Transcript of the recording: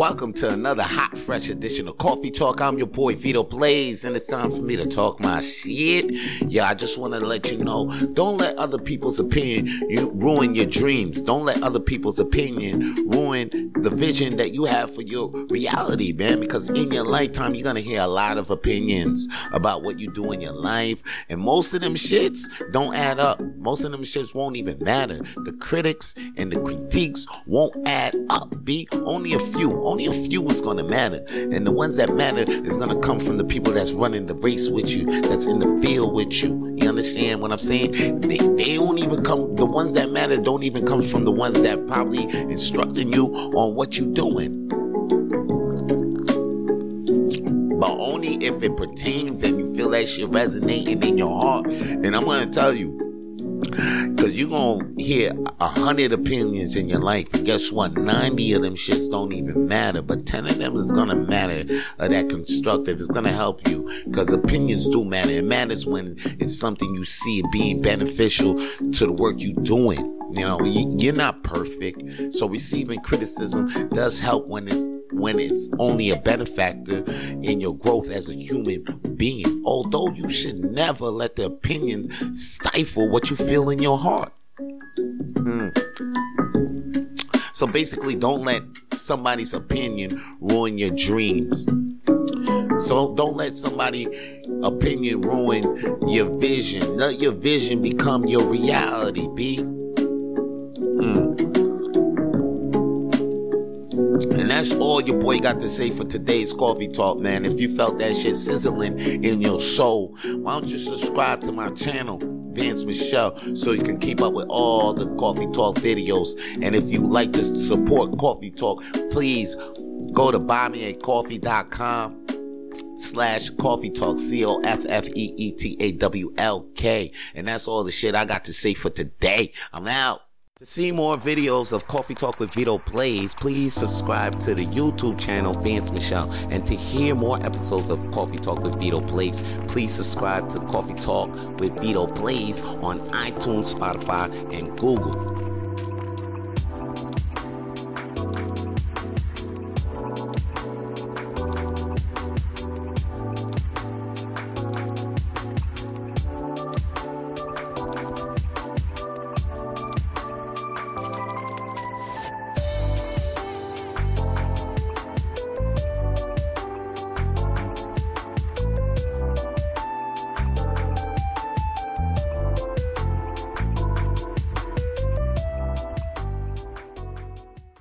Welcome to another hot, fresh edition of Coffee Tawlk. I'm your boy Vito Blaze, and it's time for me to talk my shit. Yeah, I just want to let you know don't let other people's opinion you ruin your dreams. Don't let other people's opinion ruin the vision that you have for your reality, man. Because in your lifetime, you're gonna hear a lot of opinions about what you do in your life, and most of them shits don't add up. Most of them shits won't even matter. The critics and the critiques won't add up. Be only a few only a few is gonna matter. And the ones that matter is gonna come from the people that's running the race with you, that's in the field with you. You understand what I'm saying? They, they don't even come, the ones that matter don't even come from the ones that probably instructing you on what you're doing. But only if it pertains and you feel that shit resonating in your heart. And I'm gonna tell you, Cause you're gonna hear a hundred opinions in your life. And guess what? 90 of them shits don't even matter, but 10 of them is gonna matter uh, that constructive. It's gonna help you. Cause opinions do matter. It matters when it's something you see being beneficial to the work you're doing. You know, you're not perfect. So receiving criticism does help when it's when it's only a benefactor in your growth as a human being. Although you should never let the opinions stifle what you feel in your heart. Mm. So basically, don't let somebody's opinion ruin your dreams. So don't let somebody opinion ruin your vision. Let your vision become your reality, B. And that's all your boy got to say for today's coffee talk, man. If you felt that shit sizzling in your soul, why don't you subscribe to my channel, Vance Michelle, so you can keep up with all the coffee talk videos. And if you like to support coffee talk, please go to buymeacoffee.com slash coffee talk c-o-f-f-e-e-t-a-w-l-k and that's all the shit i got to say for today i'm out to see more videos of Coffee Tawlk with Vito Blaze, please subscribe to the YouTube channel Vance Michelle. And to hear more episodes of Coffee Tawlk with Vito Blaze, please subscribe to Coffee Tawlk with Vito Blaze on iTunes, Spotify, and Google.